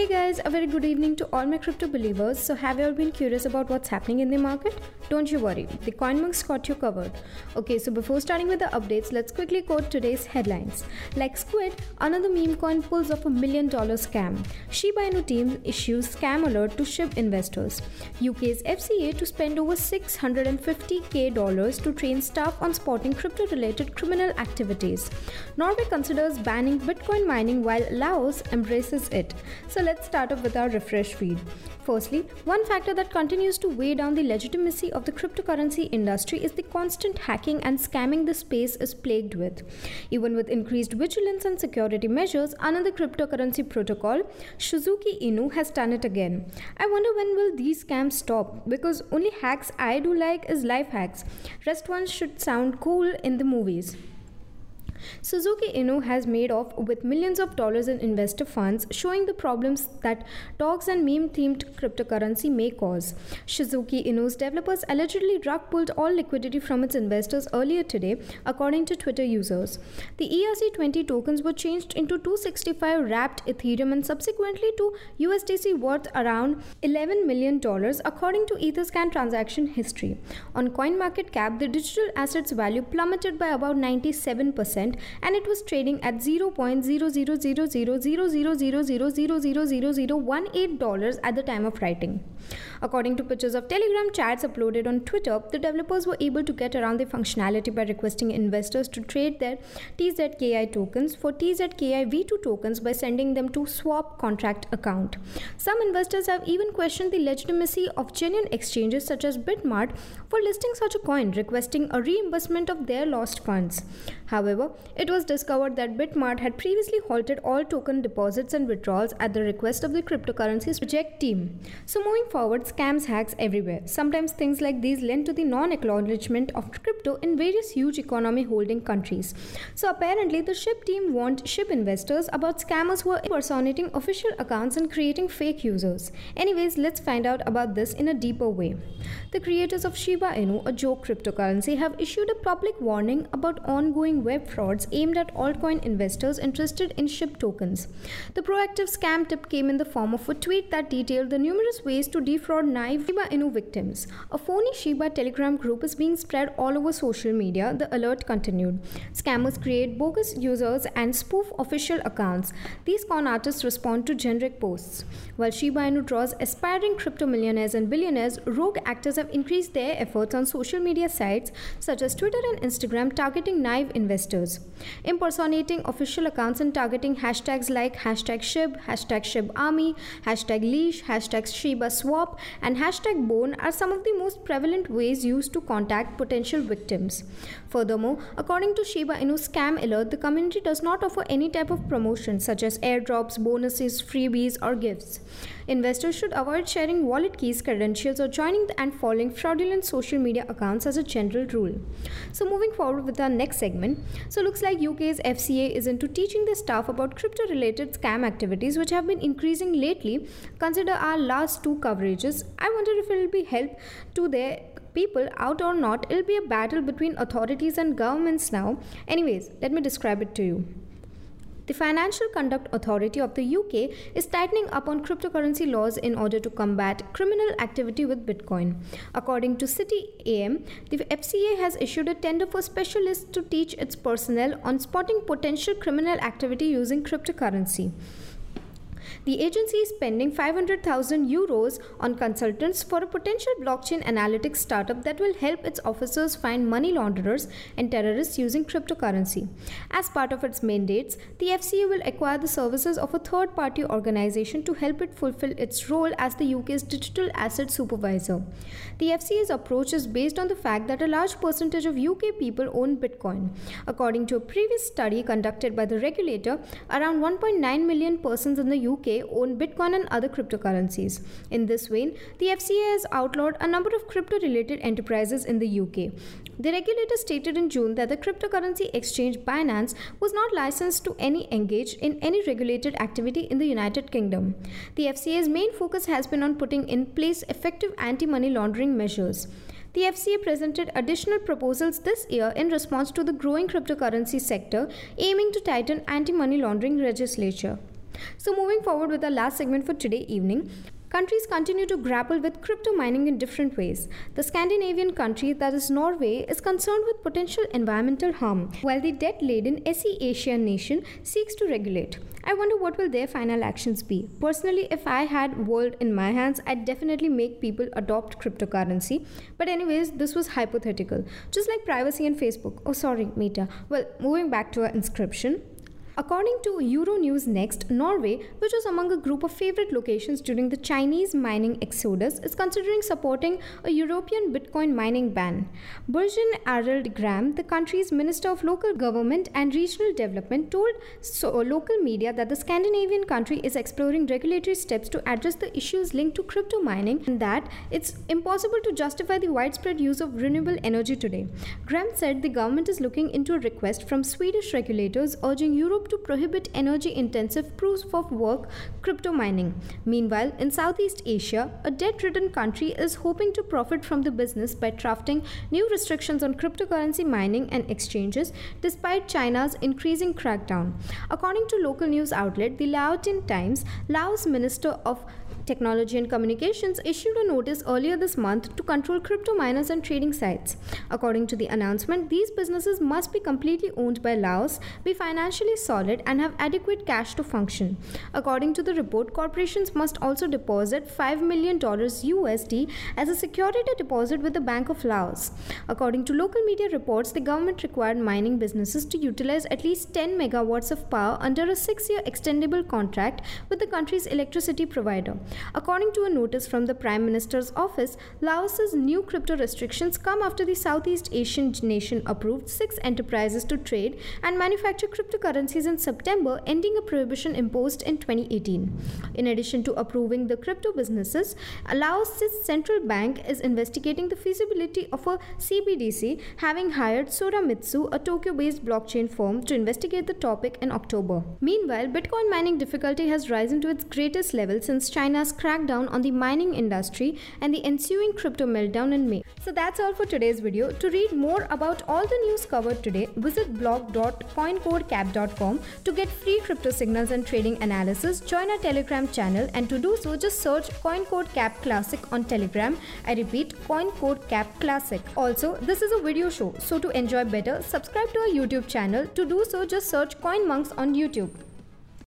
Hey guys, a very good evening to all my crypto believers. So, have you all been curious about what's happening in the market? Don't you worry, the CoinMonks got you covered. Okay, so before starting with the updates, let's quickly quote today's headlines. Like Squid, another meme coin pulls off a million dollar scam. Shiba Inu team issues scam alert to SHIB investors. UK's FCA to spend over 650k dollars to train staff on spotting crypto related criminal activities. Norway considers banning Bitcoin mining while Laos embraces it. So let's start off with our refresh feed. Firstly, one factor that continues to weigh down the legitimacy of the cryptocurrency industry is the constant hacking and scamming the space is plagued with. Even with increased vigilance and security measures, another cryptocurrency protocol, Shizuki Inu, has done it again. I wonder when will these scams stop because only hacks I do like is life hacks. Rest ones should sound cool in the movies. Shizuki Inu has made off with millions of dollars in investor funds, showing the problems that dogs and meme themed cryptocurrency may cause. Suzuki Inu's developers allegedly rug pulled all liquidity from its investors earlier today, according to Twitter users. The ERC20 tokens were changed into 265 wrapped Ethereum and subsequently to USDC worth around $11 million, according to Etherscan transaction history. On CoinMarketCap, the digital assets value plummeted by about 97% and it was trading at 0.000000000000018 dollars at the time of writing. According to pictures of Telegram chats uploaded on Twitter, the developers were able to get around the functionality by requesting investors to trade their TZKI tokens for TZKI V2 tokens by sending them to swap contract account. Some investors have even questioned the legitimacy of genuine exchanges such as Bitmart for listing such a coin, requesting a reimbursement of their lost funds. However, it was discovered that Bitmart had previously halted all token deposits and withdrawals at the request of the cryptocurrencies project team. So, moving forward, scams hacks everywhere. Sometimes things like these lend to the non acknowledgement of crypto in various huge economy holding countries. So, apparently, the SHIB team warned SHIB investors about scammers who are impersonating official accounts and creating fake users. Anyways, let's find out about this in a deeper way. The creators of Shiba Inu, a joke cryptocurrency, have issued a public warning about ongoing web frauds aimed at altcoin investors interested in SHIB tokens. The proactive scam tip came in the form of a tweet that detailed the numerous ways to defraud naive Shiba Inu victims. A phony Shiba Telegram group is being spread all over social media, the alert continued. Scammers create bogus users and spoof official accounts. These con artists respond to generic posts. While Shiba Inu draws aspiring crypto millionaires and billionaires, rogue actors have increased their efforts on social media sites such as Twitter and Instagram targeting naive investors. Impersonating official accounts and targeting hashtags like hashtag SHIB, hashtag SHIB Army, hashtag Leash, hashtag Shiba Swap, and hashtag Bone are some of the most prevalent ways used to contact potential victims. Furthermore, according to Shiba Inu Scam Alert, the community does not offer any type of promotion such as airdrops, bonuses, freebies, or gifts. Investors should avoid sharing wallet keys, credentials, or joining and following fraudulent social media accounts as a general rule. So, moving forward with our next segment. So, looks like UK's FCA is into teaching their staff about crypto related scam activities, which have been increasing lately. Consider our last two coverages. I wonder if it will be help to their people out or not, it'll be a battle between authorities and governments now. Anyways, let me describe it to you. The Financial Conduct Authority of the UK is tightening up on cryptocurrency laws in order to combat criminal activity with Bitcoin. According to City AM, the FCA has issued a tender for specialists to teach its personnel on spotting potential criminal activity using cryptocurrency. The agency is spending 500,000 euros on consultants for a potential blockchain analytics startup that will help its officers find money launderers and terrorists using cryptocurrency. As part of its mandates, the FCA will acquire the services of a third party organization to help it fulfill its role as the UK's digital asset supervisor. The FCA's approach is based on the fact that a large percentage of UK people own Bitcoin. According to a previous study conducted by the regulator, around 1.9 million persons in the UK own Bitcoin and other cryptocurrencies. In this vein, the FCA has outlawed a number of crypto related enterprises in the UK. The regulator stated in June that the cryptocurrency exchange Binance was not licensed to any engage in any regulated activity in the United Kingdom. The FCA's main focus has been on putting in place effective anti money laundering measures. The FCA presented additional proposals this year in response to the growing cryptocurrency sector, aiming to tighten anti money laundering legislation. So, moving forward with our last segment for today evening, Countries continue to grapple with crypto mining in different ways. The Scandinavian country, that is Norway, is concerned with potential environmental harm, while the debt laden SE Asian nation seeks to regulate. I wonder what will their final actions be. Personally, if I had world in my hands, I'd definitely make people adopt cryptocurrency. But anyways, this was hypothetical. Just like privacy and Facebook. Oh sorry, Meta. Well, moving back to our inscription. According to Euronews Next, Norway, which was among a group of favorite locations during the Chinese mining exodus, is considering supporting a European Bitcoin mining ban. Bjørn Arild Gram, the country's Minister of Local Government and Regional Development, told so, local media that the Scandinavian country is exploring regulatory steps to address the issues linked to crypto mining and that it's impossible to justify the widespread use of renewable energy today. Gram said the government is looking into a request from Swedish regulators urging Europe to prohibit energy intensive proof of work crypto mining. Meanwhile, in Southeast Asia, a debt ridden country is hoping to profit from the business by drafting new restrictions on cryptocurrency mining and exchanges despite China's increasing crackdown. According to local news outlet the Laotian Times, Laos Minister of Technology and Communications issued a notice earlier this month to control crypto miners and trading sites. According to the announcement, these businesses must be completely owned by Laos, be financially solid, and have adequate cash to function. According to the report, corporations must also deposit $5 million USD as a security deposit with the Bank of Laos. According to local media reports, the government required mining businesses to utilize at least 10 megawatts of power under a six year extendable contract with the country's electricity provider. According to a notice from the Prime Minister's office, Laos's new crypto restrictions come after the Southeast Asian nation approved six enterprises to trade and manufacture cryptocurrencies in September, ending a prohibition imposed in 2018. In addition to approving the crypto businesses, Laos's central bank is investigating the feasibility of a CBDC, having hired Soramitsu, a Tokyo-based blockchain firm, to investigate the topic in October. Meanwhile, Bitcoin mining difficulty has risen to its greatest level since China's crackdown on the mining industry and the ensuing crypto meltdown in May. So that's all for today's video. To read more about all the news covered today, visit blog.coincodecap.com to get free crypto signals and trading analysis. Join our Telegram channel and to do so just search CoinCodeCap Classic on Telegram. I repeat CoinCodeCap Classic. Also, this is a video show, so to enjoy better, subscribe to our YouTube channel. To do so, just search CoinMonks on YouTube.